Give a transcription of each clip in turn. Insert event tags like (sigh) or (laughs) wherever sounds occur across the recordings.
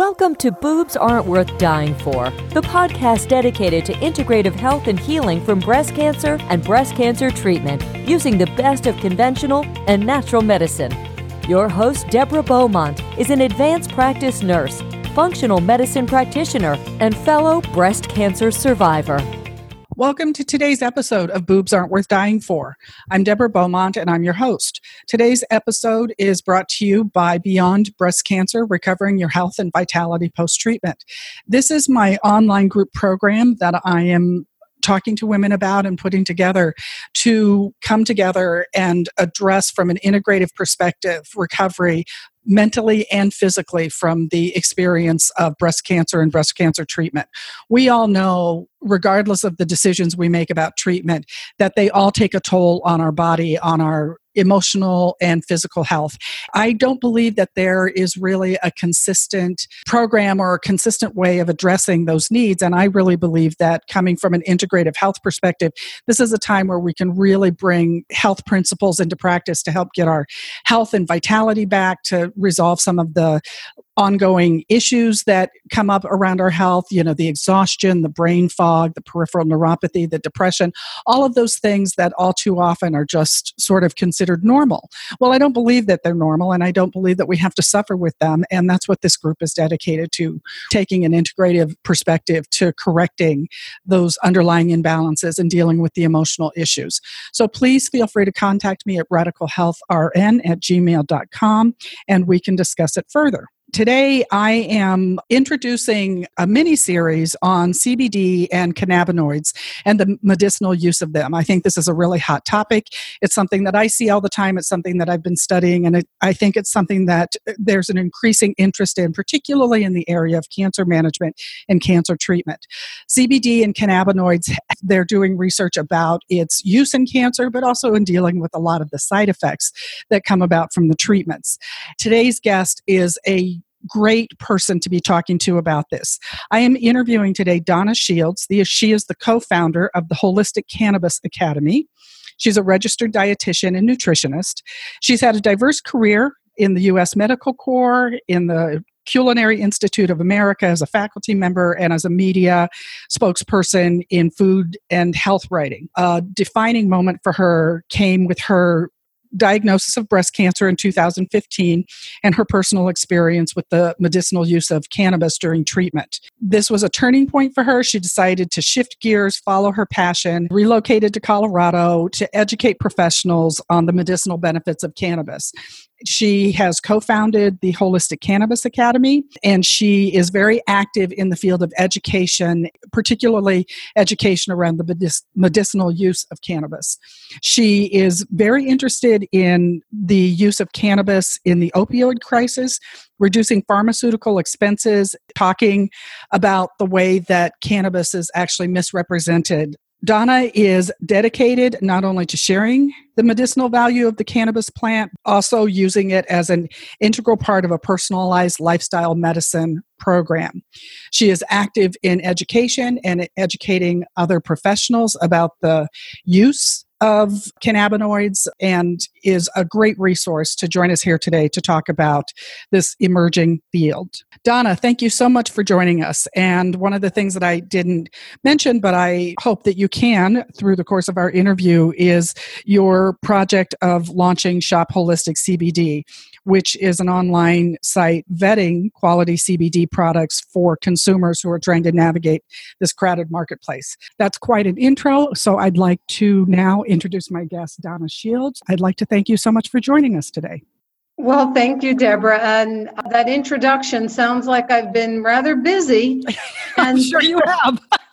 Welcome to Boobs Aren't Worth Dying For, the podcast dedicated to integrative health and healing from breast cancer and breast cancer treatment using the best of conventional and natural medicine. Your host, Deborah Beaumont, is an advanced practice nurse, functional medicine practitioner, and fellow breast cancer survivor. Welcome to today's episode of Boobs Aren't Worth Dying For. I'm Deborah Beaumont and I'm your host. Today's episode is brought to you by Beyond Breast Cancer Recovering Your Health and Vitality Post Treatment. This is my online group program that I am talking to women about and putting together to come together and address from an integrative perspective recovery mentally and physically from the experience of breast cancer and breast cancer treatment. We all know, regardless of the decisions we make about treatment, that they all take a toll on our body, on our emotional and physical health. I don't believe that there is really a consistent program or a consistent way of addressing those needs. And I really believe that coming from an integrative health perspective, this is a time where we can really bring health principles into practice to help get our health and vitality back, to resolve some of the ongoing issues that come up around our health you know the exhaustion the brain fog the peripheral neuropathy the depression all of those things that all too often are just sort of considered normal. Well i don't believe that they're normal and i don't believe that we have to suffer with them and that's what this group is dedicated to taking an integrative perspective to correcting those underlying imbalances and dealing with the emotional issues. So please feel free to contact me at radicalhealthrn at gmail.com and we can discuss it further Today, I am introducing a mini series on CBD and cannabinoids and the medicinal use of them. I think this is a really hot topic. It's something that I see all the time. It's something that I've been studying, and it, I think it's something that uh, there's an increasing interest in, particularly in the area of cancer management and cancer treatment. CBD and cannabinoids, (laughs) they're doing research about its use in cancer, but also in dealing with a lot of the side effects that come about from the treatments. Today's guest is a great person to be talking to about this. I am interviewing today Donna Shields. She is the co founder of the Holistic Cannabis Academy. She's a registered dietitian and nutritionist. She's had a diverse career in the U.S. Medical Corps, in the Culinary Institute of America as a faculty member and as a media spokesperson in food and health writing. A defining moment for her came with her diagnosis of breast cancer in 2015 and her personal experience with the medicinal use of cannabis during treatment. This was a turning point for her. She decided to shift gears, follow her passion, relocated to Colorado to educate professionals on the medicinal benefits of cannabis. She has co founded the Holistic Cannabis Academy, and she is very active in the field of education, particularly education around the medicinal use of cannabis. She is very interested in the use of cannabis in the opioid crisis, reducing pharmaceutical expenses, talking about the way that cannabis is actually misrepresented Donna is dedicated not only to sharing the medicinal value of the cannabis plant, also using it as an integral part of a personalized lifestyle medicine program. She is active in education and educating other professionals about the use of cannabinoids and is a great resource to join us here today to talk about this emerging field. Donna, thank you so much for joining us. And one of the things that I didn't mention, but I hope that you can through the course of our interview, is your project of launching Shop Holistic CBD which is an online site vetting quality CBD products for consumers who are trying to navigate this crowded marketplace. That's quite an intro. So I'd like to now introduce my guest, Donna Shields. I'd like to thank you so much for joining us today. Well, thank you, Deborah. And uh, that introduction sounds like I've been rather busy. (laughs) I'm sure you have. (laughs)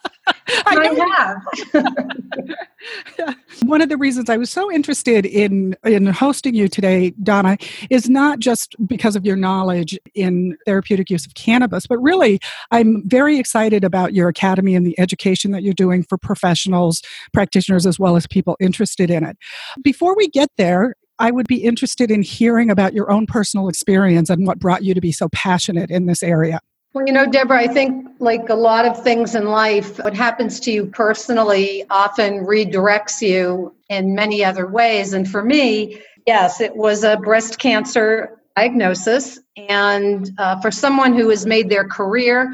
I, have. (laughs) One of the reasons I was so interested in in hosting you today, Donna, is not just because of your knowledge in therapeutic use of cannabis, but really I'm very excited about your academy and the education that you're doing for professionals, practitioners, as well as people interested in it. Before we get there, I would be interested in hearing about your own personal experience and what brought you to be so passionate in this area. Well, you know, Deborah, I think like a lot of things in life, what happens to you personally often redirects you in many other ways. And for me, yes, it was a breast cancer diagnosis. And uh, for someone who has made their career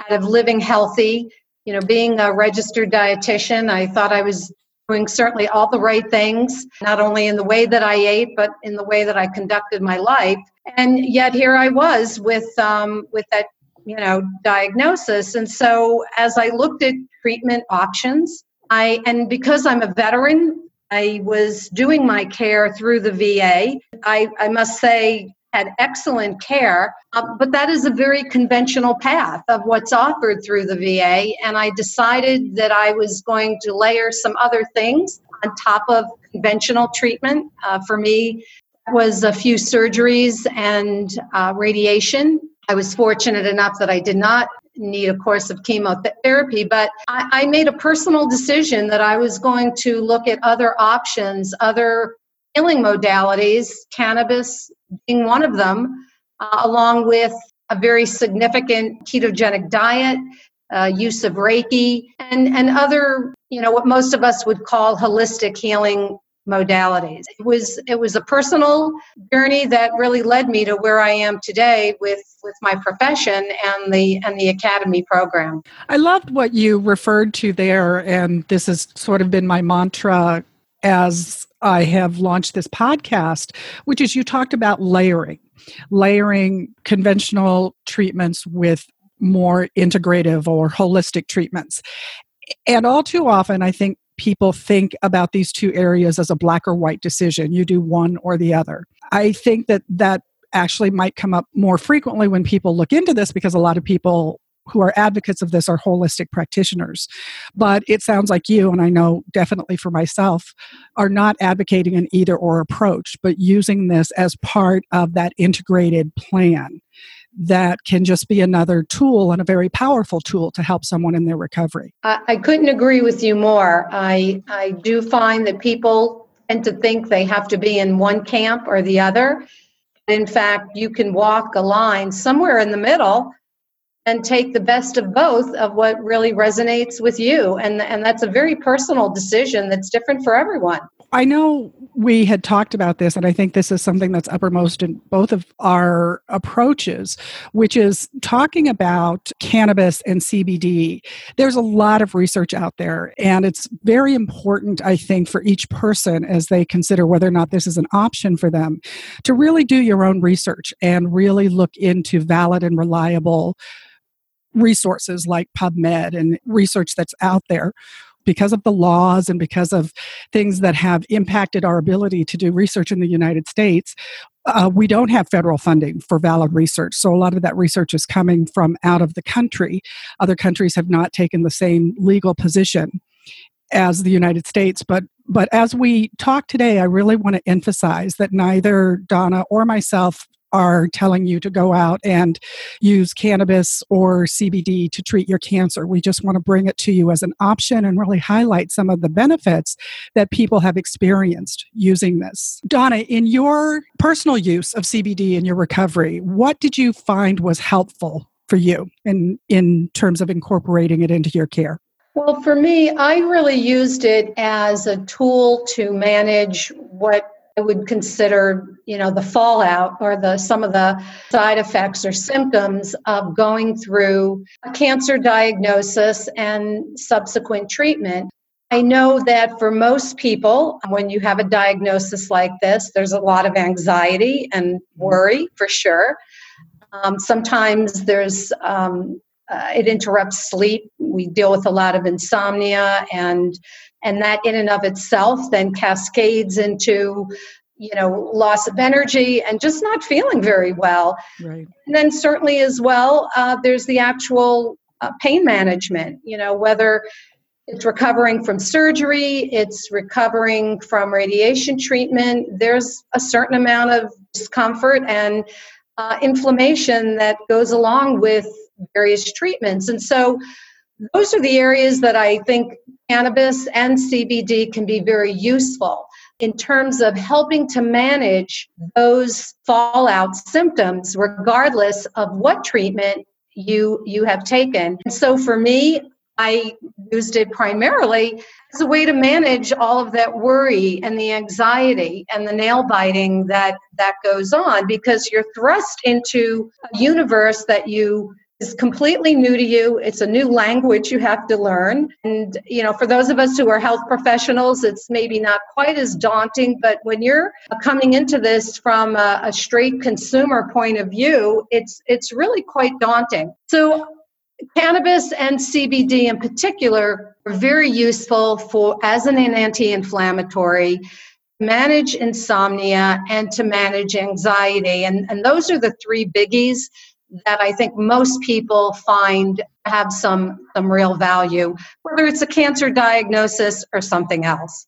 out of living healthy, you know, being a registered dietitian, I thought I was doing certainly all the right things, not only in the way that I ate, but in the way that I conducted my life. And yet here I was with um, with that you know diagnosis. And so as I looked at treatment options, I and because I'm a veteran, I was doing my care through the VA. I, I must say had excellent care, uh, but that is a very conventional path of what's offered through the VA. And I decided that I was going to layer some other things on top of conventional treatment. Uh, for me, was a few surgeries and uh, radiation. I was fortunate enough that I did not need a course of chemotherapy, but I, I made a personal decision that I was going to look at other options, other healing modalities, cannabis being one of them, uh, along with a very significant ketogenic diet, uh, use of Reiki, and, and other, you know, what most of us would call holistic healing modalities. It was it was a personal journey that really led me to where I am today with with my profession and the and the academy program. I loved what you referred to there and this has sort of been my mantra as I have launched this podcast, which is you talked about layering, layering conventional treatments with more integrative or holistic treatments. And all too often, I think people think about these two areas as a black or white decision. You do one or the other. I think that that actually might come up more frequently when people look into this because a lot of people who are advocates of this are holistic practitioners. But it sounds like you, and I know definitely for myself, are not advocating an either or approach, but using this as part of that integrated plan that can just be another tool and a very powerful tool to help someone in their recovery. I, I couldn't agree with you more. I, I do find that people tend to think they have to be in one camp or the other. In fact, you can walk a line somewhere in the middle and take the best of both of what really resonates with you and and that's a very personal decision that's different for everyone i know we had talked about this and i think this is something that's uppermost in both of our approaches which is talking about cannabis and cbd there's a lot of research out there and it's very important i think for each person as they consider whether or not this is an option for them to really do your own research and really look into valid and reliable resources like PubMed and research that's out there because of the laws and because of things that have impacted our ability to do research in the United States, uh, we don't have federal funding for valid research. So a lot of that research is coming from out of the country. Other countries have not taken the same legal position as the United States. But but as we talk today, I really want to emphasize that neither Donna or myself are telling you to go out and use cannabis or CBD to treat your cancer. We just want to bring it to you as an option and really highlight some of the benefits that people have experienced using this. Donna, in your personal use of CBD in your recovery, what did you find was helpful for you in, in terms of incorporating it into your care? Well, for me, I really used it as a tool to manage what I would consider, you know, the fallout or the some of the side effects or symptoms of going through a cancer diagnosis and subsequent treatment. I know that for most people, when you have a diagnosis like this, there's a lot of anxiety and worry for sure. Um, sometimes there's um, uh, it interrupts sleep. We deal with a lot of insomnia and and that in and of itself then cascades into you know loss of energy and just not feeling very well. Right. And then certainly as well uh, there's the actual uh, pain management you know whether it's recovering from surgery it's recovering from radiation treatment there's a certain amount of discomfort and uh, inflammation that goes along with various treatments. And so those are the areas that I think cannabis and CBD can be very useful in terms of helping to manage those fallout symptoms, regardless of what treatment you you have taken. And so for me, I used it primarily as a way to manage all of that worry and the anxiety and the nail biting that that goes on because you're thrust into a universe that you is completely new to you. It's a new language you have to learn. And, you know, for those of us who are health professionals, it's maybe not quite as daunting, but when you're coming into this from a, a straight consumer point of view, it's it's really quite daunting. So cannabis and CBD in particular are very useful for as an anti-inflammatory manage insomnia and to manage anxiety and, and those are the three biggies that I think most people find have some some real value, whether it's a cancer diagnosis or something else.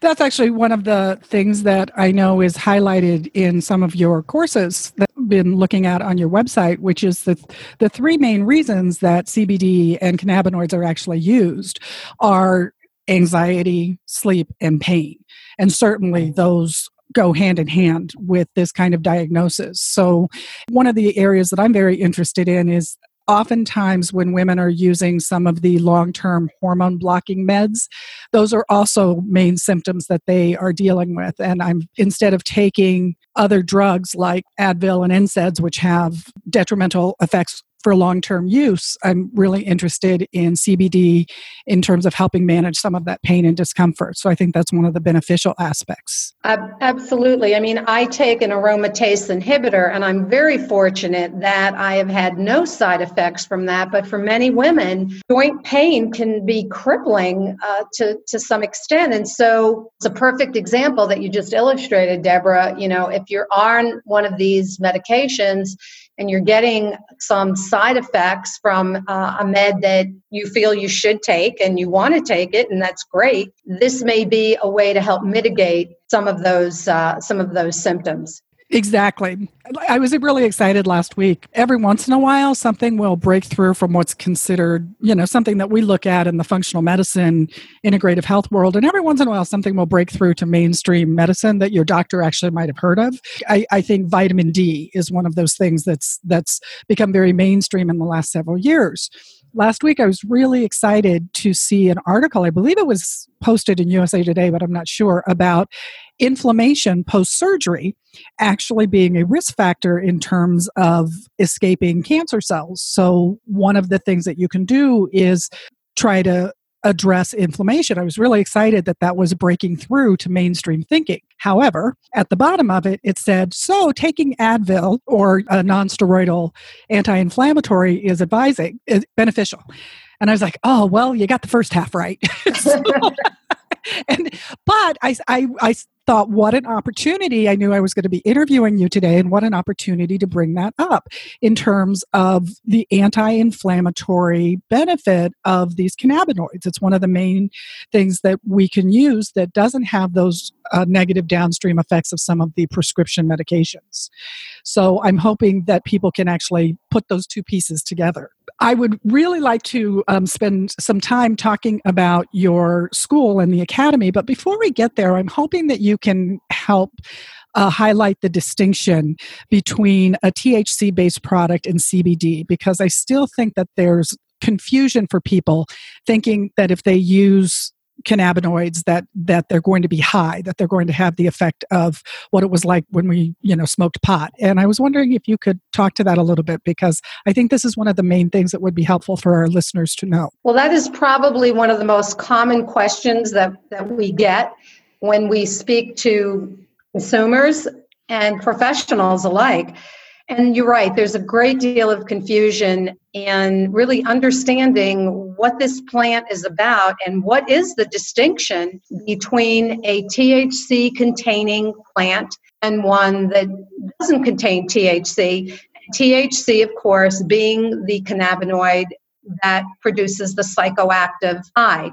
That's actually one of the things that I know is highlighted in some of your courses that I've been looking at on your website, which is the the three main reasons that CBD and cannabinoids are actually used are anxiety, sleep, and pain. And certainly those go hand in hand with this kind of diagnosis. So, one of the areas that I'm very interested in is oftentimes when women are using some of the long term hormone blocking meds, those are also main symptoms that they are dealing with. And I'm instead of taking other drugs like Advil and NSAIDs, which have detrimental effects for long term use, I'm really interested in CBD in terms of helping manage some of that pain and discomfort. So I think that's one of the beneficial aspects. absolutely. I mean, I take an aromatase inhibitor, and I'm very fortunate that I have had no side effects from that. But for many women, joint pain can be crippling uh, to, to some extent. And so it's a perfect example that you just illustrated, Deborah. You know, if you're on one of these medications, and you're getting some side effects from uh, a med that you feel you should take and you want to take it and that's great. This may be a way to help mitigate some of those uh, some of those symptoms Exactly. I was really excited last week. Every once in a while, something will break through from what's considered, you know, something that we look at in the functional medicine, integrative health world. And every once in a while, something will break through to mainstream medicine that your doctor actually might have heard of. I, I think vitamin D is one of those things that's that's become very mainstream in the last several years last week I was really excited to see an article, I believe it was posted in USA Today, but I'm not sure, about inflammation post surgery actually being a risk factor in terms of escaping cancer cells. So, one of the things that you can do is try to address inflammation. I was really excited that that was breaking through to mainstream thinking. However, at the bottom of it, it said, so taking Advil or a nonsteroidal anti inflammatory is advising, is beneficial. And I was like, oh, well, you got the first half right. (laughs) so, (laughs) and but I, I I thought what an opportunity. I knew I was going to be interviewing you today, and what an opportunity to bring that up in terms of the anti-inflammatory benefit of these cannabinoids. It's one of the main things that we can use that doesn't have those uh, negative downstream effects of some of the prescription medications. So I'm hoping that people can actually put those two pieces together. I would really like to um, spend some time talking about your school and the academy, but before we get there, I'm hoping that you can help uh, highlight the distinction between a THC based product and CBD because I still think that there's confusion for people thinking that if they use cannabinoids that that they're going to be high that they're going to have the effect of what it was like when we you know smoked pot. And i was wondering if you could talk to that a little bit because i think this is one of the main things that would be helpful for our listeners to know. Well that is probably one of the most common questions that that we get when we speak to consumers and professionals alike and you're right, there's a great deal of confusion and really understanding what this plant is about and what is the distinction between a THC containing plant and one that doesn't contain THC. THC, of course, being the cannabinoid that produces the psychoactive high.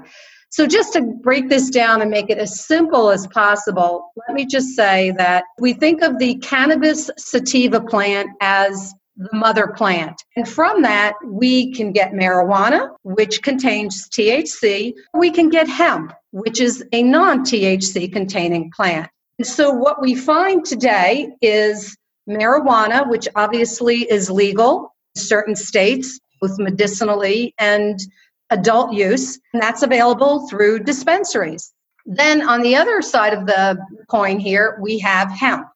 So, just to break this down and make it as simple as possible, let me just say that we think of the cannabis sativa plant as the mother plant. And from that, we can get marijuana, which contains THC. We can get hemp, which is a non THC containing plant. And so, what we find today is marijuana, which obviously is legal in certain states, both medicinally and adult use, and that's available through dispensaries. Then on the other side of the coin here, we have hemp.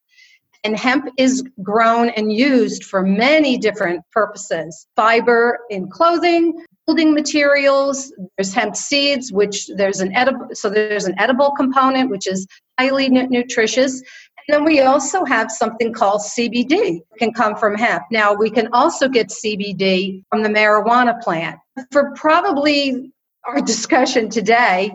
And hemp is grown and used for many different purposes fiber in clothing, building materials. There's hemp seeds, which there's an edible, so there's an edible component, which is highly nutritious. And then we also have something called CBD, can come from hemp. Now we can also get CBD from the marijuana plant. For probably our discussion today,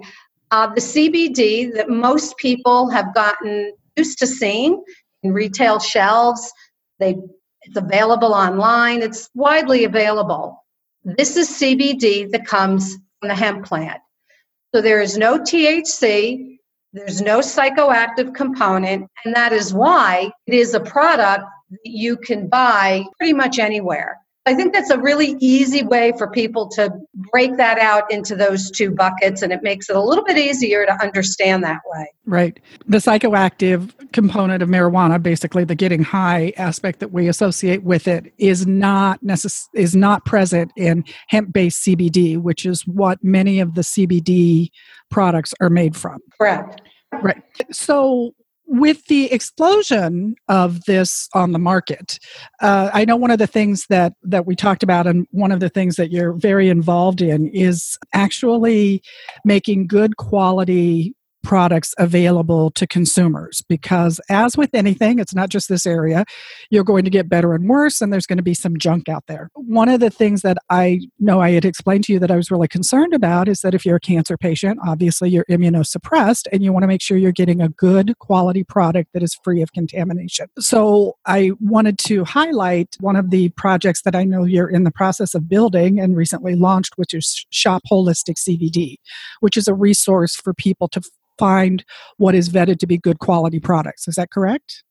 uh, the CBD that most people have gotten used to seeing in retail shelves, they it's available online. It's widely available. This is CBD that comes from the hemp plant. So there is no THC, there's no psychoactive component, and that is why it is a product that you can buy pretty much anywhere. I think that's a really easy way for people to break that out into those two buckets, and it makes it a little bit easier to understand that way. Right. The psychoactive component of marijuana, basically the getting high aspect that we associate with it, is not necess- is not present in hemp-based CBD, which is what many of the CBD products are made from. Correct. Right. So with the explosion of this on the market uh, i know one of the things that that we talked about and one of the things that you're very involved in is actually making good quality products available to consumers because as with anything it's not just this area you're going to get better and worse and there's going to be some junk out there. One of the things that i know i had explained to you that i was really concerned about is that if you're a cancer patient obviously you're immunosuppressed and you want to make sure you're getting a good quality product that is free of contamination. So i wanted to highlight one of the projects that i know you're in the process of building and recently launched which is shop holistic cbd which is a resource for people to find what is vetted to be good quality products. Is that correct?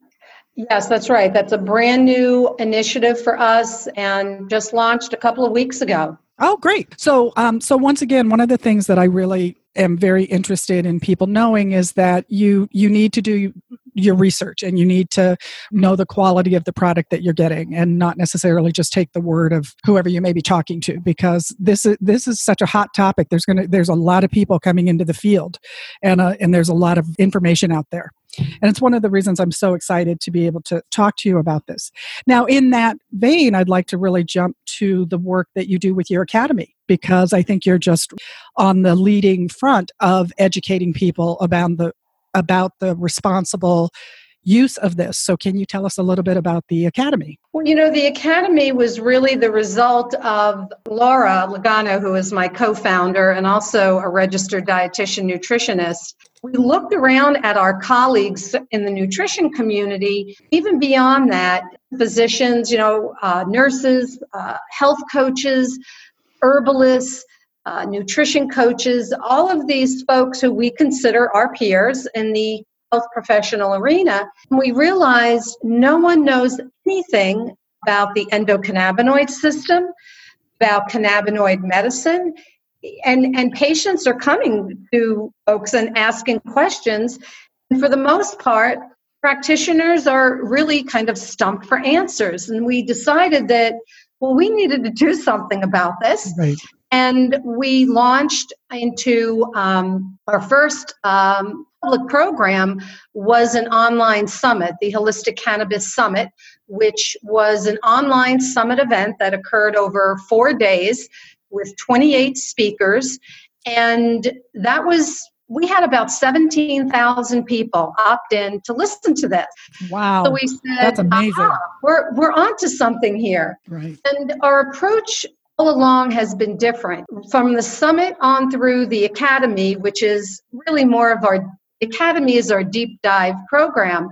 Yes, that's right. That's a brand new initiative for us and just launched a couple of weeks ago. Oh, great. So, um, so once again, one of the things that I really am very interested in people knowing is that you you need to do your research and you need to know the quality of the product that you're getting and not necessarily just take the word of whoever you may be talking to because this is this is such a hot topic there's going to there's a lot of people coming into the field and uh, and there's a lot of information out there and it's one of the reasons I'm so excited to be able to talk to you about this. Now, in that vein, I'd like to really jump to the work that you do with your academy because I think you're just on the leading front of educating people about the about the responsible use of this. So, can you tell us a little bit about the Academy? Well, you know, the Academy was really the result of Laura Lagano, who is my co founder and also a registered dietitian nutritionist. We looked around at our colleagues in the nutrition community, even beyond that, physicians, you know, uh, nurses, uh, health coaches, herbalists. Uh, nutrition coaches, all of these folks who we consider our peers in the health professional arena, we realized no one knows anything about the endocannabinoid system, about cannabinoid medicine, and, and patients are coming to folks and asking questions. And for the most part, practitioners are really kind of stumped for answers. And we decided that, well, we needed to do something about this. Right. And we launched into um, our first um, public program was an online summit, the Holistic Cannabis Summit, which was an online summit event that occurred over four days with 28 speakers. And that was we had about 17,000 people opt in to listen to this. Wow. So we said, That's amazing. we're, we're onto something here. Right. And our approach all along has been different. From the summit on through the academy, which is really more of our academy is our deep dive program.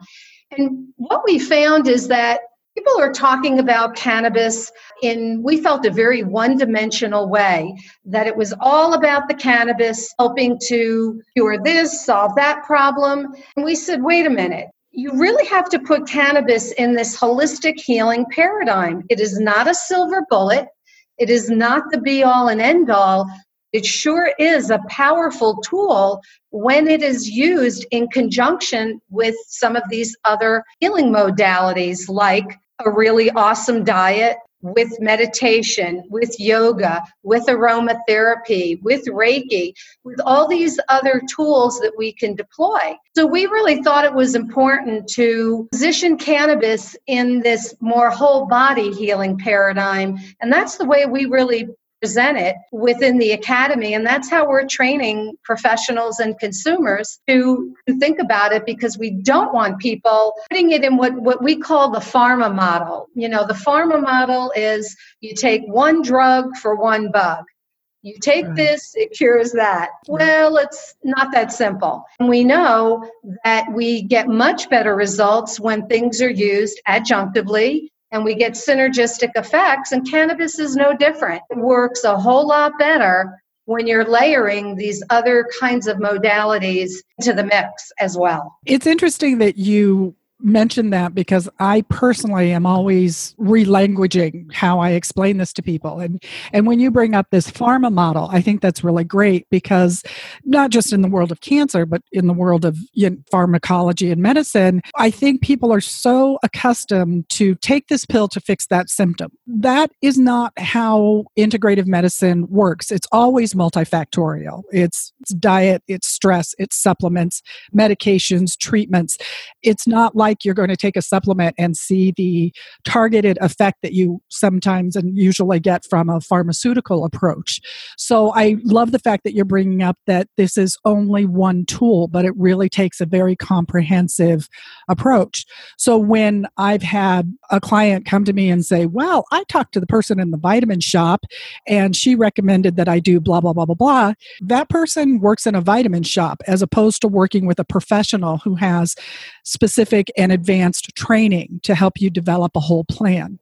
And what we found is that people are talking about cannabis in we felt a very one-dimensional way that it was all about the cannabis helping to cure this solve that problem and we said wait a minute you really have to put cannabis in this holistic healing paradigm it is not a silver bullet it is not the be all and end all. It sure is a powerful tool when it is used in conjunction with some of these other healing modalities, like a really awesome diet, with meditation, with yoga, with aromatherapy, with Reiki, with all these other tools that we can deploy. So we really thought it was important to position cannabis in this more whole body healing paradigm. And that's the way we really present it within the academy and that's how we're training professionals and consumers to, to think about it because we don't want people putting it in what, what we call the pharma model you know the pharma model is you take one drug for one bug you take right. this, it cures that. Well, it's not that simple. And we know that we get much better results when things are used adjunctively and we get synergistic effects, and cannabis is no different. It works a whole lot better when you're layering these other kinds of modalities into the mix as well. It's interesting that you mention that because I personally am always relanguaging how I explain this to people. And and when you bring up this pharma model, I think that's really great because not just in the world of cancer, but in the world of you know, pharmacology and medicine, I think people are so accustomed to take this pill to fix that symptom. That is not how integrative medicine works. It's always multifactorial. It's, it's diet, it's stress, it's supplements, medications, treatments. It's not like like you're going to take a supplement and see the targeted effect that you sometimes and usually get from a pharmaceutical approach. So I love the fact that you're bringing up that this is only one tool, but it really takes a very comprehensive approach. So when I've had a client come to me and say, Well, I talked to the person in the vitamin shop and she recommended that I do blah, blah, blah, blah, blah, that person works in a vitamin shop as opposed to working with a professional who has specific and advanced training to help you develop a whole plan.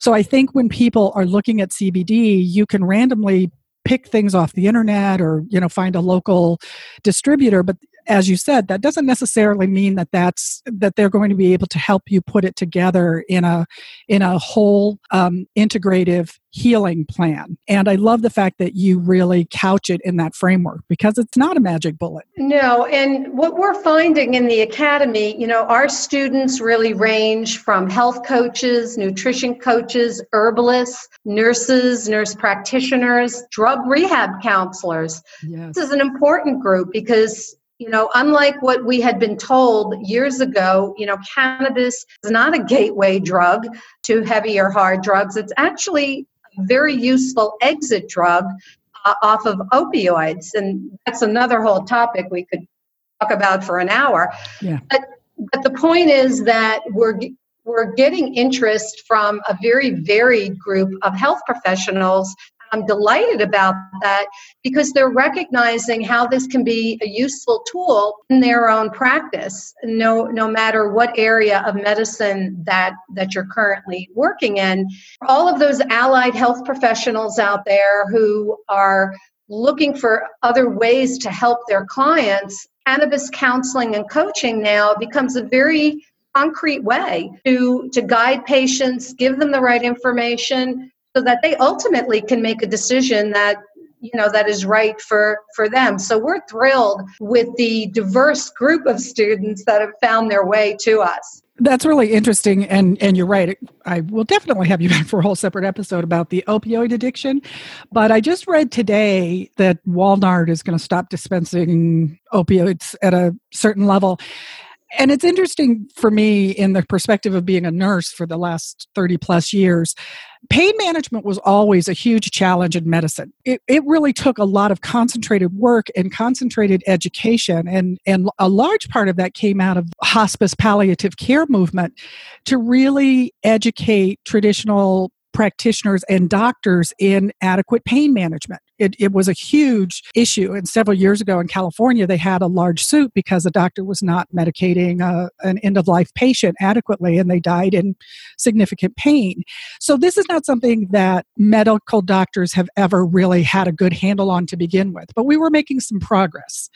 So I think when people are looking at CBD, you can randomly pick things off the internet or you know find a local distributor but as you said that doesn't necessarily mean that that's that they're going to be able to help you put it together in a in a whole um, integrative healing plan. And i love the fact that you really couch it in that framework because it's not a magic bullet. No and what we're finding in the academy you know our students really range from health coaches nutrition coaches herbalists nurses nurse practitioners drug rehab counselors. Yes. this is an important group because you know, unlike what we had been told years ago, you know, cannabis is not a gateway drug to heavy or hard drugs. It's actually a very useful exit drug uh, off of opioids. And that's another whole topic we could talk about for an hour. Yeah. But, but the point is that we're we're getting interest from a very varied group of health professionals I'm delighted about that because they're recognizing how this can be a useful tool in their own practice, no, no matter what area of medicine that, that you're currently working in. All of those allied health professionals out there who are looking for other ways to help their clients, cannabis counseling and coaching now becomes a very concrete way to, to guide patients, give them the right information, so that they ultimately can make a decision that you know that is right for for them. So we're thrilled with the diverse group of students that have found their way to us. That's really interesting and and you're right. I will definitely have you (laughs) back for a whole separate episode about the opioid addiction but i just read today that walmart is going to stop dispensing opioids at a certain level and it's interesting for me in the perspective of being a nurse for the last 30 plus years pain management was always a huge challenge in medicine. It, it really took a lot of concentrated work and concentrated education and, and a large part of that came out of hospice palliative care movement to really educate traditional practitioners and doctors in adequate pain management. It, it, was a huge issue. And several years ago in California, they had a large suit because a doctor was not medicating a, uh, an end of life patient adequately and they died in significant pain. So, this is not something that medical doctors have ever really had a good handle on to begin with, but we were making some progress.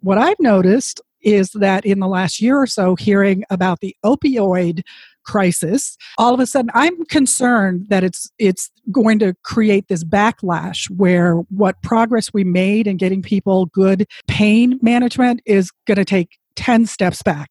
What I've noticed is that in the last year or so, hearing about the opioid crisis all of a sudden i'm concerned that it's it's going to create this backlash where what progress we made in getting people good pain management is going to take 10 steps back.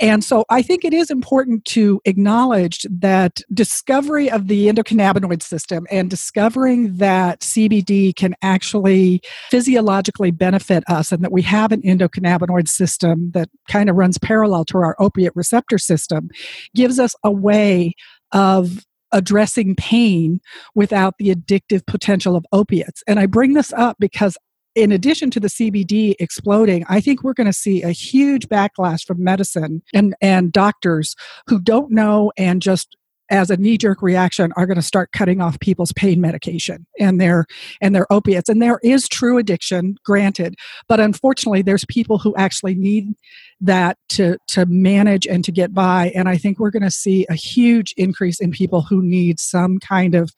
And so I think it is important to acknowledge that discovery of the endocannabinoid system and discovering that CBD can actually physiologically benefit us and that we have an endocannabinoid system that kind of runs parallel to our opiate receptor system gives us a way of addressing pain without the addictive potential of opiates. And I bring this up because in addition to the CBD exploding, I think we're going to see a huge backlash from medicine and, and doctors who don't know and just as a knee-jerk reaction are going to start cutting off people's pain medication and their and their opiates. And there is true addiction granted but unfortunately there's people who actually need that to to manage and to get by. And i think we're going to see a huge increase in people who need some kind of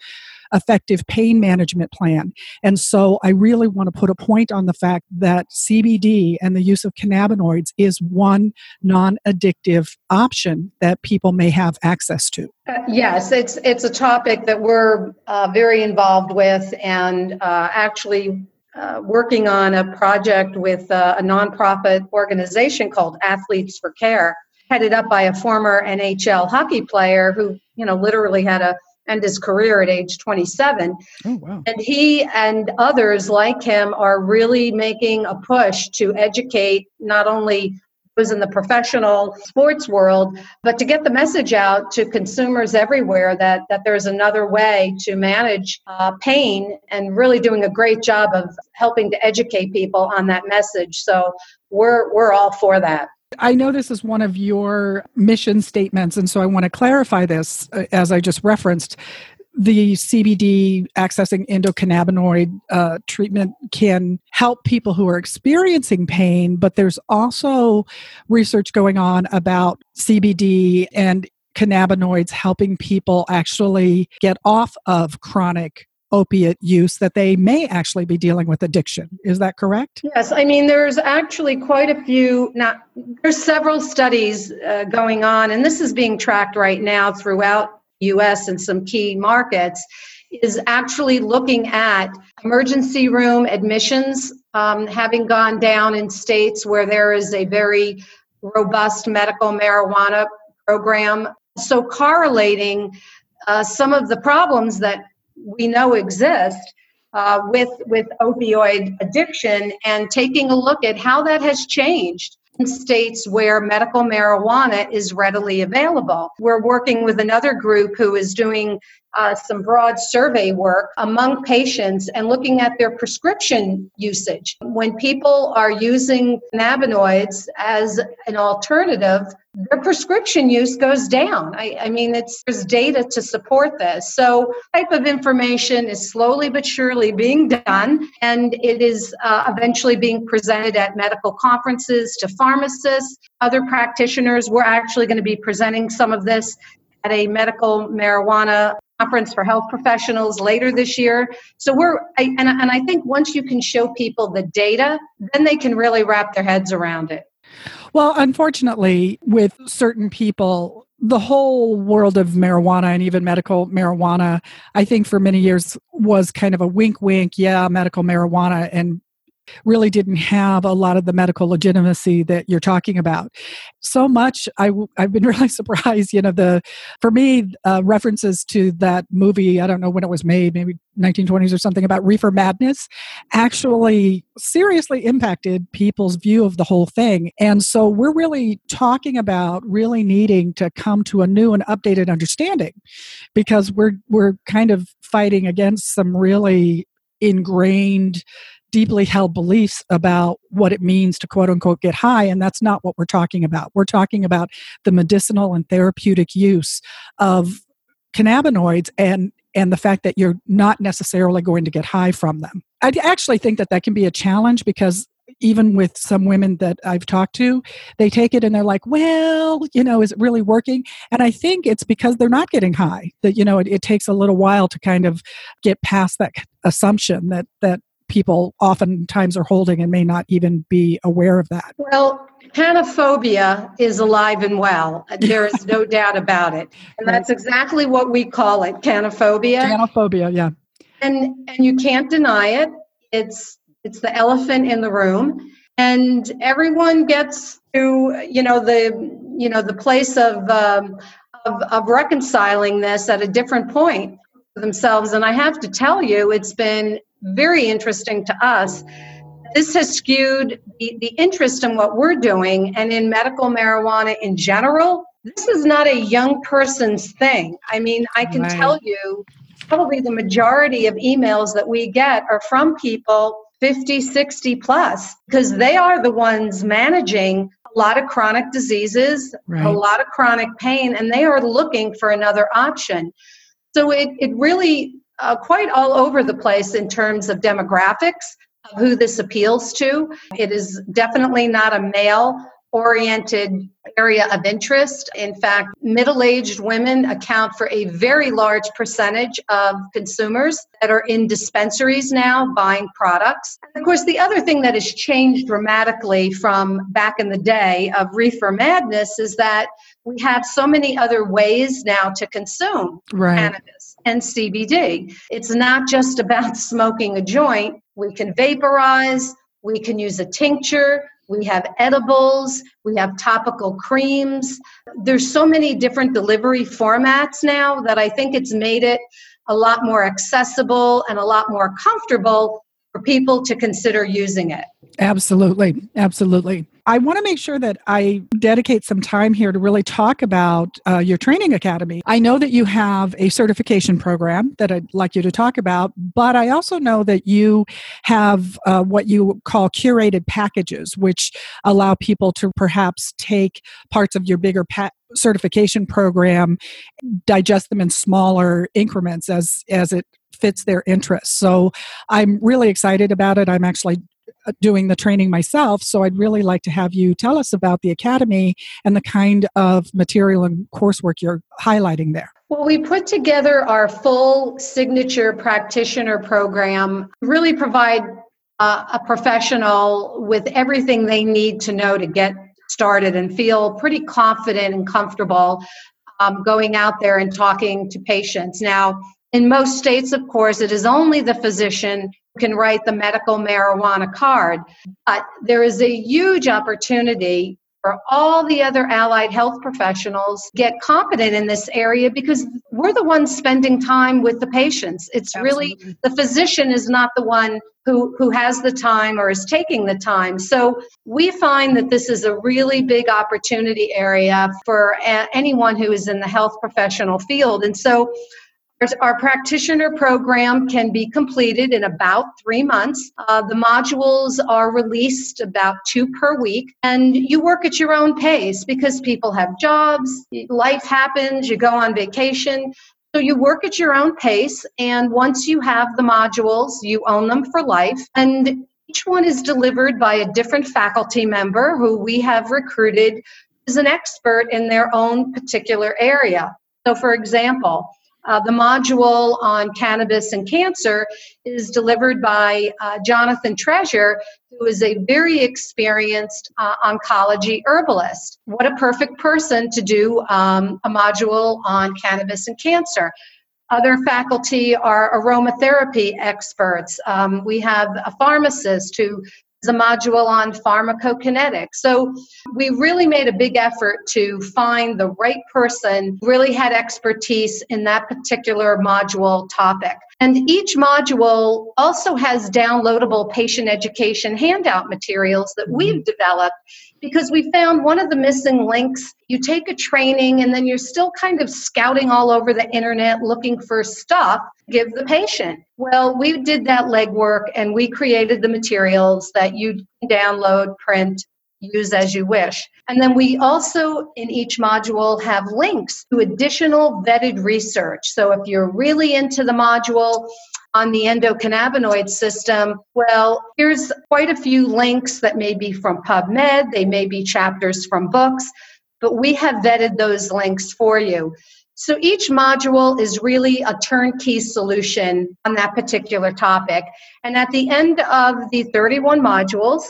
effective pain management plan. And so I really want to put a point on the fact that CBD and the use of cannabinoids is one non addictive option that people may have access to. Uh, yes, it's it's a topic that we're uh, very involved with, and uh, actually uh, working on a project with uh, a nonprofit organization called Athletes for Care, headed up by a former NHL hockey player who, you know, literally had a end his career at age 27. Oh, wow. And he and others like him are really making a push to educate not only those in the professional sports world, but to get the message out to consumers everywhere that, that there's another way to manage uh, pain and really doing a great job of helping to educate people on that message. So we're, we're all for that. I know this is one of your mission statements, and so I want to clarify this uh, as I just referenced. The CBD accessing endocannabinoid uh, treatment can help people who are experiencing pain, but there's also research going on about CBD and cannabinoids helping people actually get off of chronic opiate use that they may actually be dealing with addiction. Is that correct? Yes, I mean there's actually quite a few. Not there's several studies uh, going on, and this is being tracked right now throughout U.S. and some key markets. Is actually looking at emergency room admissions um, having gone down in states where there is a very robust medical marijuana program. So correlating uh, some of the problems that we know exist uh, with with opioid addiction and taking a look at how that has changed in states where medical marijuana is readily available. We're working with another group who is doing uh, some broad survey work among patients and looking at their prescription usage. When people are using cannabinoids as an alternative, their prescription use goes down. I, I, mean, it's there's data to support this. So, type of information is slowly but surely being done, and it is uh, eventually being presented at medical conferences to pharmacists, other practitioners. We're actually going to be presenting some of this at a medical marijuana conference for health professionals later this year. So we're, I, and, and I think once you can show people the data, then they can really wrap their heads around it. Well, unfortunately, with certain people, the whole world of marijuana and even medical marijuana, I think for many years was kind of a wink, wink, yeah, medical marijuana. And really didn't have a lot of the medical legitimacy that you're talking about. So much, I, have been (laughs) really surprised. You know, the for me uh, references to that movie. I don't know when it was made, maybe 1920s or something about reefer madness, actually seriously impacted people's view of the whole thing. And so we're really talking about really needing to come to a new and updated understanding, because we're we're kind of fighting against some really ingrained deeply held beliefs about what it means to quote unquote get high and that's not what we're talking about we're talking about the medicinal and therapeutic use of cannabinoids and and the fact that you're not necessarily going to get high from them i actually think that that can be a challenge because even with some women that I've talked to, they take it and they're like, well, you know, is it really working? And I think it's because they're not getting high that, you know, it, it takes a little while to kind of get past that assumption that, that people oftentimes are holding and may not even be aware of that. Well, cannaphobia is alive and well. (laughs) There is no doubt about it. And that's exactly what we call it, cannaphobia. Cannaphobia, yeah. And and you can't deny it. It's it's the elephant in the room. and everyone gets to you know the you know the place of um, of, of reconciling this at a different point for themselves. And I have to tell you, it's been very interesting to us. This has skewed the, the interest in what we're doing and in medical marijuana in general. This is not a young person's thing. I mean, I can right. tell you probably the majority of emails that we get are from people 50, 60 plus, because they are the ones managing a lot of chronic diseases, right. a lot of chronic pain, and they are looking for another option. So it, it really uh, quite all over the place in terms of demographics of who this appeals to. It is definitely not a male oriented area of interest. In fact, middle aged women account for a very large percentage of consumers that are in dispensaries now buying products. And of course, the other thing that has changed dramatically from back in the day of reefer madness is that we have so many other ways now to consume right. cannabis and CBD. It's not just about (laughs) smoking a joint. We can vaporize, we can use a tincture, we have edibles, we have topical creams. There's so many different delivery formats now that I think it's made it a lot more accessible and a lot more comfortable for people to consider using it. Absolutely. Absolutely. I want to make sure that I dedicate some time here to really talk about uh, your training academy. I know that you have a certification program that I'd like you to talk about, but I also know that you have uh, what you call curated packages, which allow people to perhaps take parts of your bigger certification program, digest them in smaller increments as as it fits their interests. So I'm really excited about it. I'm actually doing the training myself. So I'd really like to have you tell us about the Academy and the kind of material and coursework you're highlighting there. Well, we put together our full signature practitioner program, really provide uh, a professional with everything they need to know to get started and feel pretty confident and comfortable um, going out there and talking to patients. Now, in most states, of course, it is only the physician can write the medical marijuana card. But there is a huge opportunity for all the other allied health professionals get competent in this area because we're the ones spending time with the patients. It's Absolutely. really the physician is not the one who, who has the time or is taking the time. So we find that this is a really big opportunity area for a- anyone who is in the health professional field. And so our practitioner program can be completed in about three months. Uh, the modules are released about two per week, and you work at your own pace because people have jobs, life happens, you go on vacation. So you work at your own pace, and once you have the modules, you own them for life. And each one is delivered by a different faculty member who we have recruited as an expert in their own particular area. So, for example, uh, the module on cannabis and cancer is delivered by uh, Jonathan Treasure, who is a very experienced uh, oncology herbalist. What a perfect person to do um, a module on cannabis and cancer. Other faculty are aromatherapy experts. Um, we have a pharmacist who a module on pharmacokinetics. So we really made a big effort to find the right person really had expertise in that particular module topic. And each module also has downloadable patient education handout materials that we've mm-hmm. developed because we found one of the missing links. You take a training and then you're still kind of scouting all over the internet looking for stuff give the patient. Well, we did that legwork and we created the materials that you download, print, use as you wish. And then we also, in each module, have links to additional vetted research. So if you're really into the module, on the endocannabinoid system, well, here's quite a few links that may be from PubMed, they may be chapters from books, but we have vetted those links for you. So each module is really a turnkey solution on that particular topic. And at the end of the 31 modules,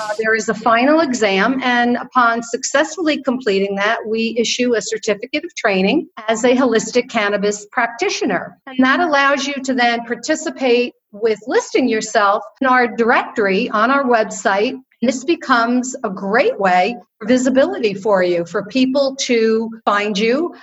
uh, there is a final exam. And upon successfully completing that, we issue a certificate of training as a holistic cannabis practitioner. And that allows you to then participate with listing yourself in our directory on our website And This becomes a great way for visibility for you, for people to find you.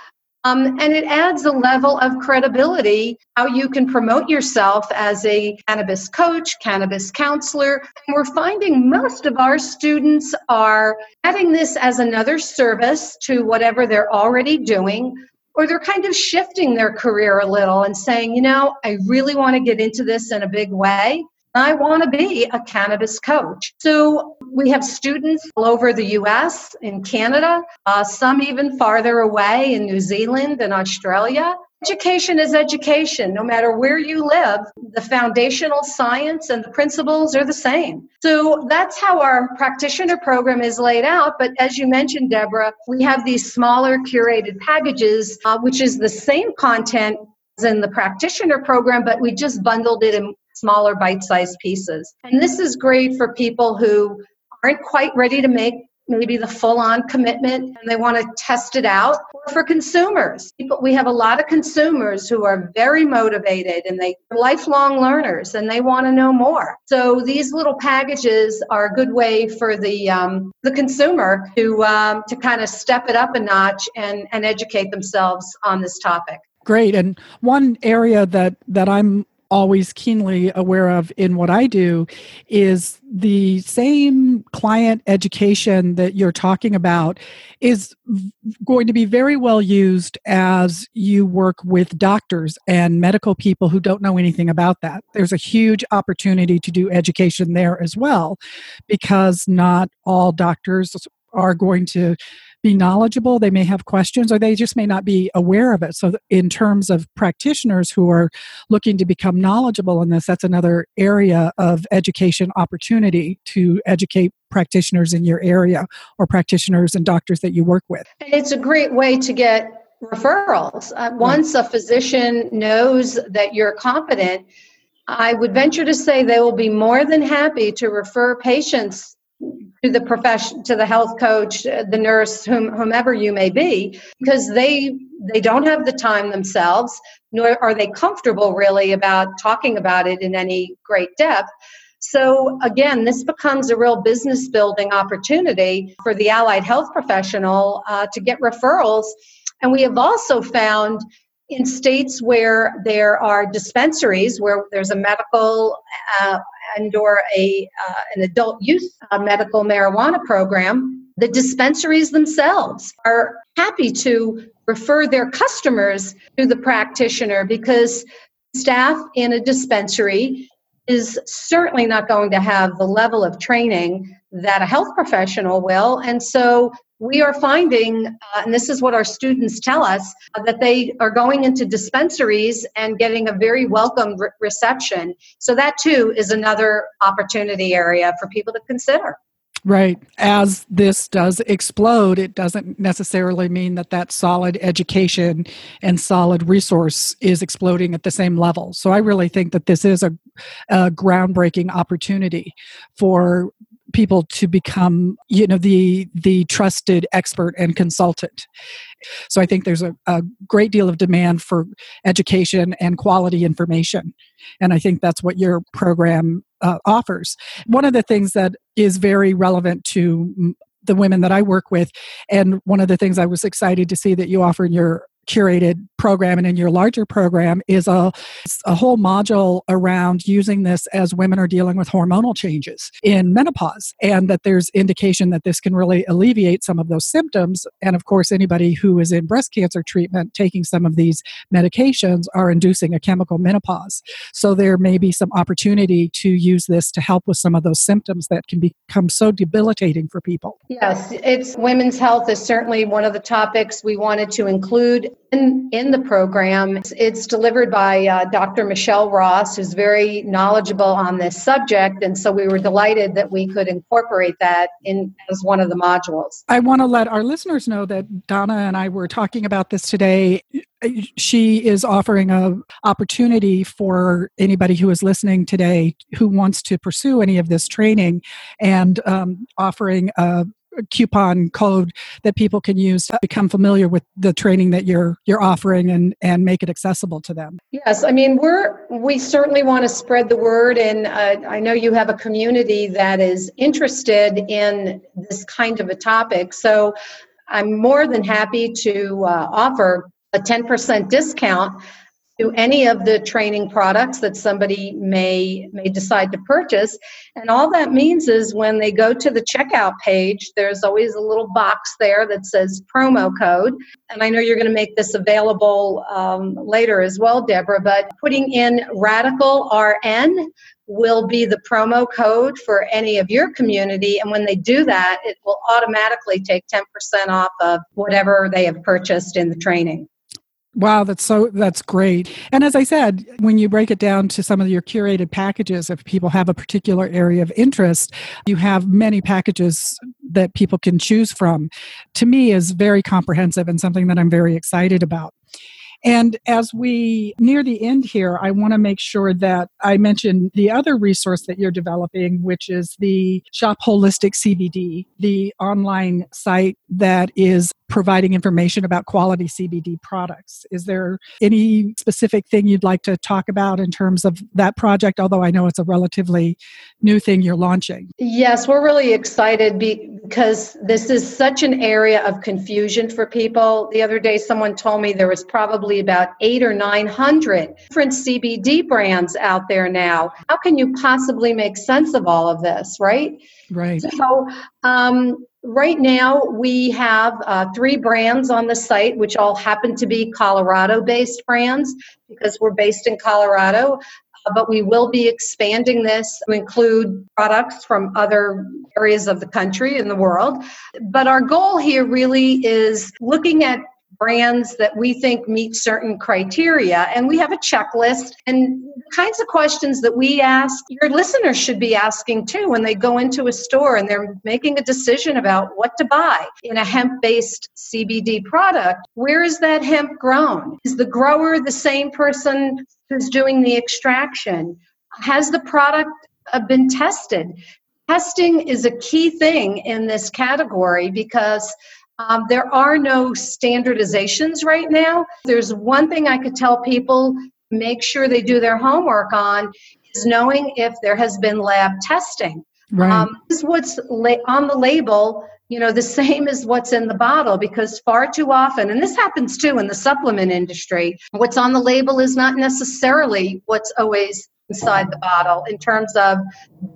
Um, and it adds a level of credibility how you can promote yourself as a cannabis coach, cannabis counselor. And we're finding most of our students are adding this as another service to whatever they're already doing or they're kind of shifting their career a little and saying, you know, I really want to get into this in a big way. I want to be a cannabis coach. So we have students all over the US, in Canada, uh, some even farther away in New Zealand and Australia. Education is education. No matter where you live, the foundational science and the principles are the same. So that's how our practitioner program is laid out. But as you mentioned, Deborah, we have these smaller curated packages, uh, which is the same content as in the practitioner program, but we just bundled it in smaller bite sized pieces. And this is great for people who aren't quite ready to make maybe the full on commitment and they want to test it out or for consumers. People we have a lot of consumers who are very motivated and they lifelong learners and they want to know more. So these little packages are a good way for the um, the consumer to um, to kind of step it up a notch and and educate themselves on this topic. Great and one area that that i'm always keenly aware of in what I do is the same client education that you're talking about is going to be very well used as you work with doctors and medical people who don't know anything about that. There's a huge opportunity to do education there as well because not all doctors are going to be knowledgeable they may have questions or they just may not be aware of it. So in terms of practitioners who are looking to become knowledgeable in this that's another area of education opportunity to educate practitioners in your area or practitioners and doctors that you work with. It's a great way to get referrals. Uh, once a physician knows that you're competent I would venture to say they will be more than happy to refer patients to the profession to the health coach the nurse whom, whomever you may be because they they don't have the time themselves nor are they comfortable really about talking about it in any great depth. So again this becomes a real business building opportunity for the allied health professional uh, to get referrals. And we have also found in states where there are dispensaries where there's a medical uh, and or a uh, an adult use uh, medical marijuana program the dispensaries themselves are happy to refer their customers to the practitioner because staff in a dispensary is certainly not going to have the level of training that a health professional will and so we are finding, uh, and this is what our students tell us, uh, that they are going into dispensaries and getting a very welcome re- reception. So, that too is another opportunity area for people to consider. Right. As this does explode, it doesn't necessarily mean that that solid education and solid resource is exploding at the same level. So I really think that this is a, a groundbreaking opportunity for people to become you know the the trusted expert and consultant. So i think there's a, a, great deal of demand for education and quality information. And i think that's what your program uh, offers. One of the things that is very relevant to the women that i work with and one of the things i was excited to see that you offer in your curated program and in your larger program is a, a whole module around using this as women are dealing with hormonal changes in menopause and that there's indication that this can really alleviate some of those symptoms. And of course anybody who is in breast cancer treatment taking some of these medications are inducing a chemical menopause. So there may be some opportunity to use this to help with some of those symptoms that can become so debilitating for people. Yes it's women's health is certainly one of the topics we wanted to include in, in the program. It's, it's delivered by uh, Dr. Michelle Ross, who's very knowledgeable on this subject. And so we were delighted that we could incorporate that in as one of the modules. I want to let our listeners know that Donna and I were talking about this today she is offering a opportunity for anybody who is listening today who wants to pursue any of this training and um, offering a coupon code that people can use to become familiar with the training that you're you're offering and and make it accessible to them? Yes i mean we're we certainly want to spread the word and uh, i know you have a community that is interested in this kind of a topic so i'm more than happy to uh, offer a 10% discount to any of the training products that somebody may may decide to purchase. And all that means is when they go to the checkout page there's always a little box there that says promo code. And i know you're going to make this available um, later as well deborah but putting in radical rn will be the promo code for any of your community. And when they do that it will automatically take 10% off of whatever they have purchased in the training Wow, that's so that's great. And as I said, when you break it down to some of your curated packages, if people have a particular area of interest, you have many packages that people can choose from. To me is very comprehensive and something that I'm very excited about. And as we near the end here, I want to make sure that I mention the other resource that you're developing, which is the Shop Holistic CBD, the online site that is providing information about quality CBD products. Is there any specific thing you'd like to talk about in terms of that project? Although I know it's a relatively new thing you're launching. Yes, we're really excited because this is such an area of confusion for people. The other day, someone told me there was probably about eight or 900 different CBD brands out there now. How can you possibly make sense of all of this, right? Right. So, um, right now we have uh, three brands on the site, which all happen to be Colorado based brands because we're based in Colorado. But we will be expanding this to include products from other areas of the country and the world. But our goal here really is looking at brands that we think meet certain criteria. And we have a checklist and kinds of questions that we ask your listeners should be asking too when they go into a store and they're making a decision about what to buy in a hemp based CBD product. Where is that hemp grown? Is the grower the same person who's doing the extraction? Has the product uh, been tested? Testing is a key thing in this category because um, there are no standardizations right now. There's one thing I could tell people make sure they do their homework on is knowing if there has been lab testing. Right. Um, this is what's la- on the label, you know, the same as what's in the bottle because far too often, and this happens too in the supplement industry, what's on the label is not necessarily what's always inside the bottle in terms of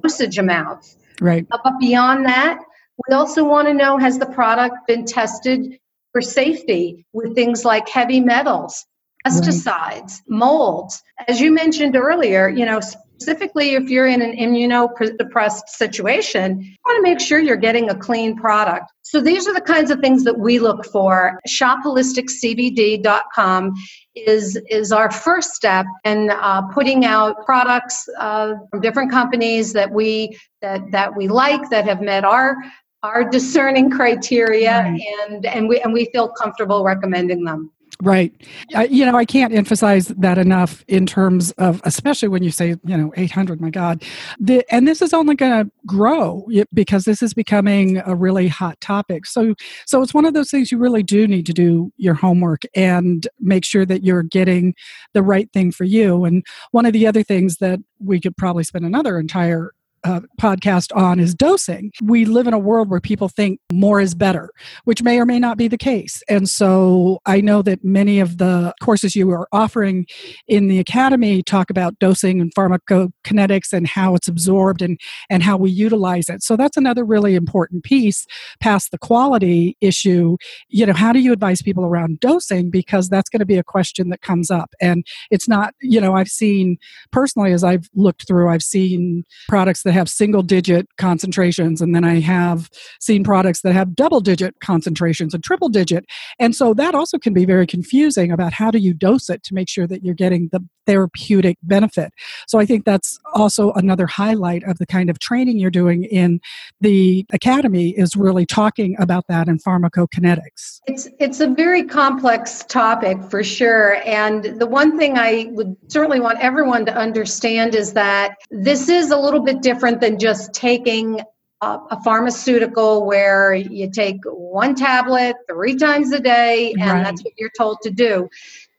dosage amounts. Right. Uh, but beyond that, we also want to know has the product been tested for safety with things like heavy metals, pesticides, molds. As you mentioned earlier, you know, specifically if you're in an immunodepressed situation, you want to make sure you're getting a clean product. So these are the kinds of things that we look for. ShopHolisticCBD.com is is our first step in uh, putting out products uh, from different companies that we that that we like that have met our our discerning criteria right. and and we and we feel comfortable recommending them. Right. I, you know i can't emphasize that enough in terms of especially when you say you know 800 my god. The, and this is only going to grow because this is becoming a really hot topic. So so it's one of those things you really do need to do your homework and make sure that you're getting the right thing for you. And one of the other things that we could probably spend another entire uh, podcast on is dosing. We live in a world where people think more is better, which may or may not be the case. And so I know that many of the courses you are offering in the academy talk about dosing and pharmacokinetics and how it's absorbed and, and how we utilize it. So that's another really important piece past the quality issue. You know, how do you advise people around dosing? Because that's going to be a question that comes up. And it's not, you know, I've seen personally as I've looked through, I've seen products that have single digit concentrations, and then I have seen products that have double digit concentrations and triple digit. And so that also can be very confusing about how do you dose it to make sure that you're getting the therapeutic benefit. So I think that's also another highlight of the kind of training you're doing in the academy is really talking about that in pharmacokinetics. It's it's a very complex topic for sure and the one thing I would certainly want everyone to understand is that this is a little bit different than just taking uh, a pharmaceutical where you take one tablet three times a day and Right. that's what you're told to do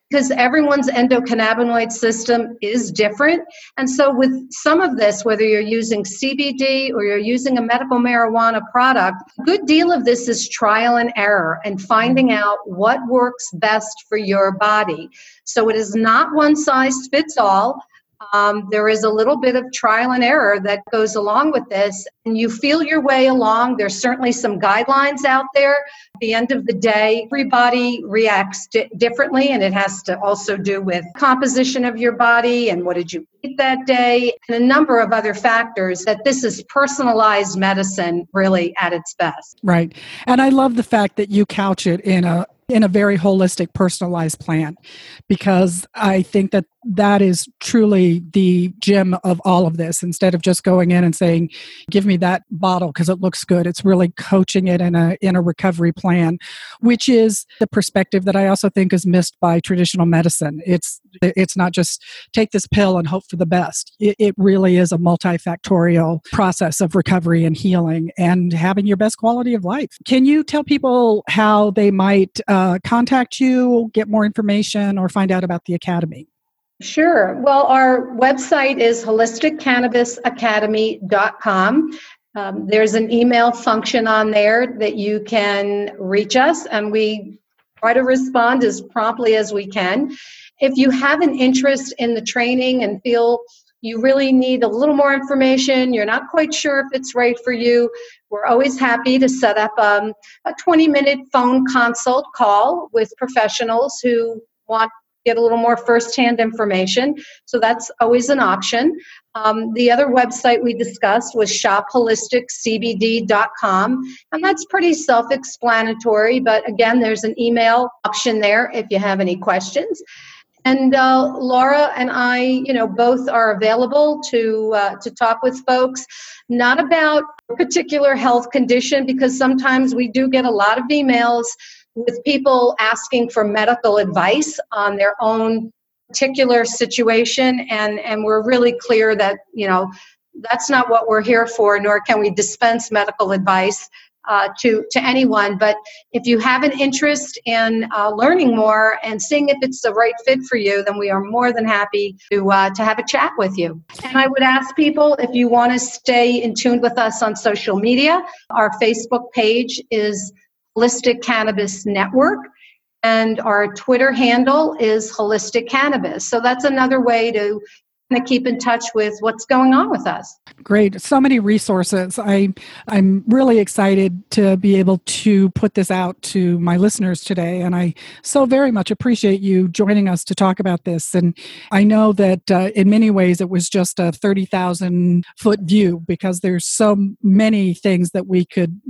because everyone's endocannabinoid system is different. And so, with some of this, whether you're using CBD or you're using a medical marijuana product, a good deal of this is trial and error and finding out what works best for your body. So, it is not one size fits all. Um, there is a little bit of trial and error that goes along with this, and you feel your way along. There's certainly some guidelines out there. At the end of the day, everybody reacts di- differently, and it has to also do with composition of your body and what did you eat that day, and a number of other factors. That this is personalized medicine, really at its best. Right. And I love the fact that you couch it in a in a very holistic personalized plan because I think that that is truly the gem of all of this. Instead of just going in and saying give me that bottle because it looks good it's really coaching it in a in a recovery plan which is the perspective that I also think is missed by traditional medicine. It's it's not just take this pill and hope for the best. It, it really is a multifactorial process of recovery and healing and having your best quality of life. Can you tell people how they might uh, contact you get more information or find out about the academy Sure. Well, our website is holisticcannabisacademy.com. Um, there's an email function on there that you can reach us, and we try to respond as promptly as we can. If you have an interest in the training and feel you really need a little more information, you're not quite sure if it's right for you, we're always happy to set up um, a 20 minute phone consult call with professionals who want get a little more firsthand information. So that's always an option. Um, the other website we discussed was shopholisticCBD.com, and that's pretty self explanatory. But again, there's an email option there if you have any questions. And uh, Laura and I, you know, both are available to uh, to talk with folks, not about a particular health condition, because sometimes we do get a lot of emails with people asking for medical advice on their own particular situation. And and we're really clear that you know that's not what we're here for nor can we dispense medical advice uh, to to anyone. But if you have an interest in uh, learning more and seeing if it's the right fit for you then we are more than happy to uh, to have a chat with you. And i would ask people if you want to stay in tune with us on social media our facebook page is Holistic Cannabis Network. And our Twitter handle is Holistic Cannabis. So that's another way to of keep in touch with what's going on with us. Great. So many resources. I I'm really excited to be able to put this out to my listeners today and I so very much appreciate you joining us to talk about this and I know that uh, in many ways it was just a 30,000 foot view because there's so many things that we could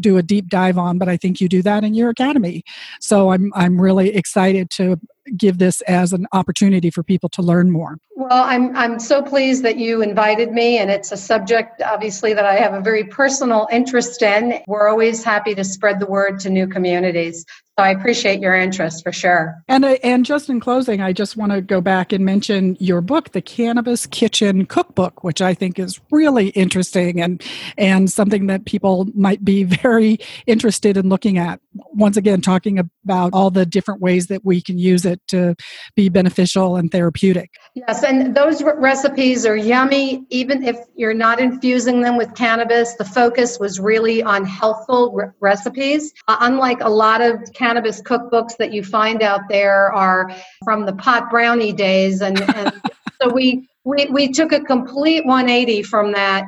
do a deep dive on but I think you do that in your academy. So I'm I'm really excited to give this as an opportunity for people to learn more. Well, I'm I'm so pleased that you invited me, and it's a subject obviously that I have a very personal interest in. We're always happy to spread the word to new communities. So I appreciate your interest for sure. And uh, and just in closing, I just want to go back and mention your book, the Cannabis Kitchen Cookbook, which I think is really interesting and and something that people might be (laughs) very interested in looking at. Once again, talking about all the different ways that we can use it to be beneficial and therapeutic. Yes, and those re- recipes are yummy. Even if you're not infusing them with cannabis, the focus was really on healthful re- recipes. Uh, unlike a lot of cannabis cookbooks that you find out there are from the pot brownie days, and, and (laughs) so we, we we took a complete 180 from that.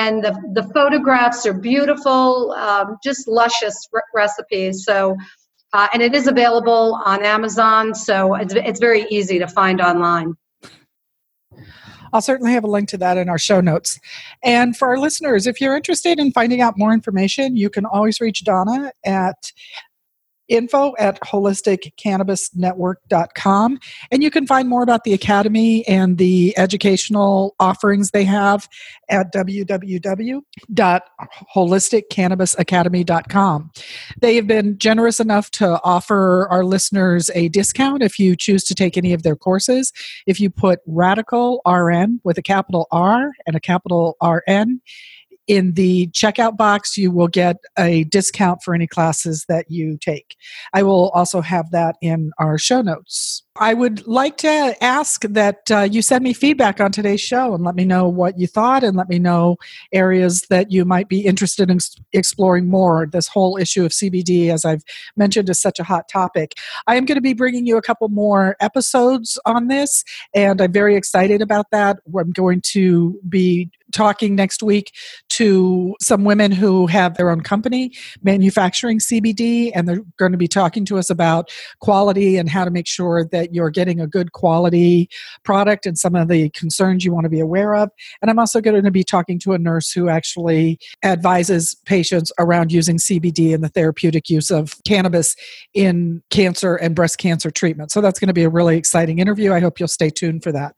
And the, the photographs are beautiful, um, just luscious re- recipes. So uh, and it is available on Amazon, so it's, it's very easy to find online. I'll certainly have a link to that in our show notes. And for our listeners, if you're interested in finding out more information, you can always reach Donna at info at holisticcannabisnetwork.com. And you can find more about the Academy and the educational offerings they have at www.holisticcannabisacademy.com. They have been generous enough to offer our listeners a discount if you choose to take any of their courses. If you put Radical RN with a capital R and a capital RN in the checkout box, you will get a discount for any classes that you take. I will also have that in our show notes. I would like to ask that uh, you send me feedback on today's show and let me know what you thought and let me know areas that you might be interested in exploring more. This whole issue of CBD, as I've mentioned, is such a hot topic. I am going to be bringing you a couple more episodes on this, and I'm very excited about that. I'm going to be talking next week to some women who have their own company manufacturing CBD, and they're going to be talking to us about quality and how to make sure that you're getting a good quality product and some of the concerns you want to be aware of. And I'm also going to be talking to a nurse who actually advises patients around using CBD and the therapeutic use of cannabis in cancer and breast cancer treatment. So that's going to be a really exciting interview. I hope you'll stay tuned for that.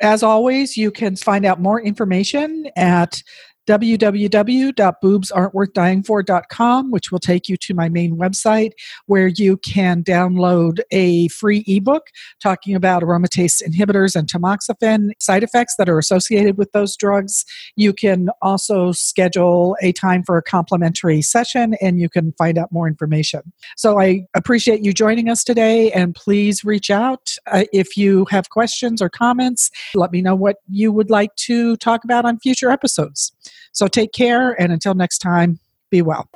As always, you can find out more information at www.boobsaren'tworthdyingfor.com, which will take you to my main website where you can download a free ebook talking about aromatase inhibitors and tamoxifen side effects that are associated with those drugs. You can also schedule a time for a complimentary session and you can find out more information. So I appreciate you joining us today and please reach out uh, if you have questions or comments. Let me know what you would like to talk about on future episodes. So take care, and until next time, be well.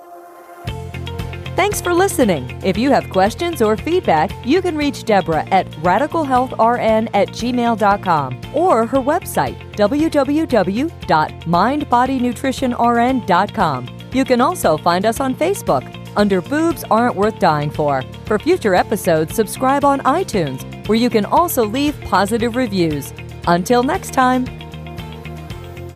Thanks for listening. If you have questions or feedback, you can reach Deborah at radicalhealthrn at gmail.com or her website, www.mindbodynutritionrn.com. You can also find us on Facebook under Boobs Aren't Worth Dying For. For future episodes, subscribe on iTunes, where you can also leave positive reviews. Until next time,